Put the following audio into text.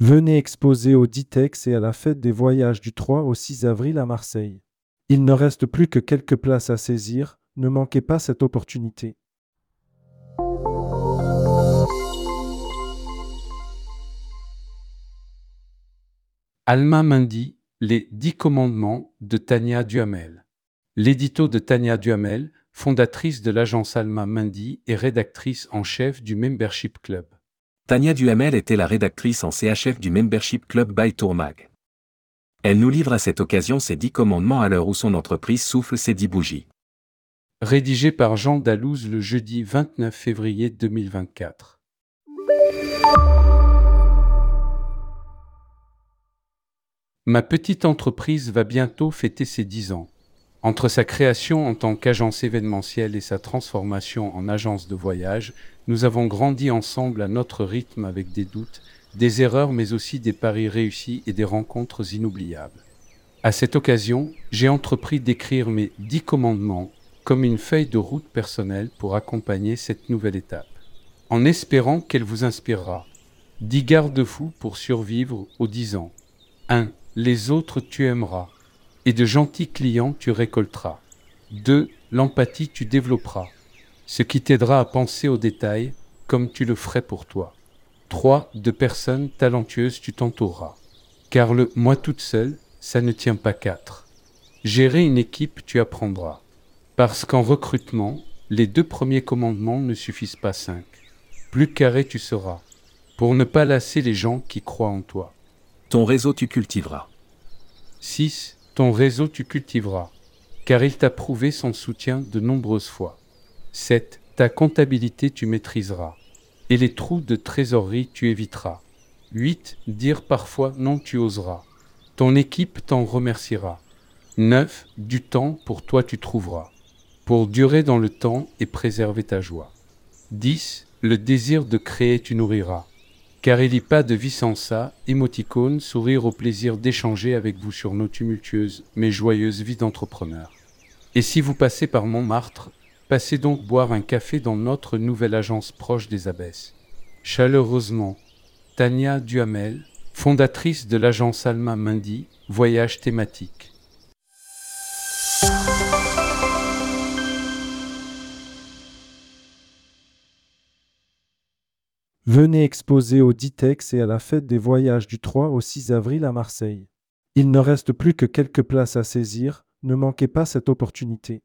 Venez exposer au Ditex et à la fête des voyages du 3 au 6 avril à Marseille. Il ne reste plus que quelques places à saisir, ne manquez pas cette opportunité. Alma Mundi, Les Dix Commandements de Tania Duhamel. L'édito de Tania Duhamel, fondatrice de l'agence Alma Mundi et rédactrice en chef du Membership Club. Tania Duhamel était la rédactrice en CHF du Membership Club by Tourmag. Elle nous livre à cette occasion ses dix commandements à l'heure où son entreprise souffle ses dix bougies. Rédigé par Jean Dalouse le jeudi 29 février 2024. Ma petite entreprise va bientôt fêter ses dix ans. Entre sa création en tant qu'agence événementielle et sa transformation en agence de voyage, nous avons grandi ensemble à notre rythme avec des doutes, des erreurs mais aussi des paris réussis et des rencontres inoubliables. À cette occasion, j'ai entrepris d'écrire mes dix commandements comme une feuille de route personnelle pour accompagner cette nouvelle étape, en espérant qu'elle vous inspirera. Dix garde-fous pour survivre aux dix ans. 1. Les autres tu aimeras et de gentils clients tu récolteras. 2. L'empathie tu développeras, ce qui t'aidera à penser aux détails comme tu le ferais pour toi. 3. De personnes talentueuses tu t'entoureras. Car le moi toute seule, ça ne tient pas quatre. Gérer une équipe tu apprendras. Parce qu'en recrutement, les deux premiers commandements ne suffisent pas cinq. Plus carré tu seras, pour ne pas lasser les gens qui croient en toi. Ton réseau tu cultiveras. 6 ton réseau tu cultiveras, car il t'a prouvé son soutien de nombreuses fois. 7. Ta comptabilité tu maîtriseras, et les trous de trésorerie tu éviteras. 8. Dire parfois non tu oseras. Ton équipe t'en remerciera. 9. Du temps pour toi tu trouveras, pour durer dans le temps et préserver ta joie. 10. Le désir de créer tu nourriras, car il a pas de vie sans ça, émoticône, sourire au plaisir d'échanger avec vous sur nos tumultueuses mais joyeuses vies d'entrepreneurs. Et si vous passez par Montmartre, passez donc boire un café dans notre nouvelle agence proche des abbesses. Chaleureusement, Tania Duhamel, fondatrice de l'agence Alma Mundi, voyage thématique. Venez exposer au Ditex et à la fête des voyages du 3 au 6 avril à Marseille. Il ne reste plus que quelques places à saisir, ne manquez pas cette opportunité.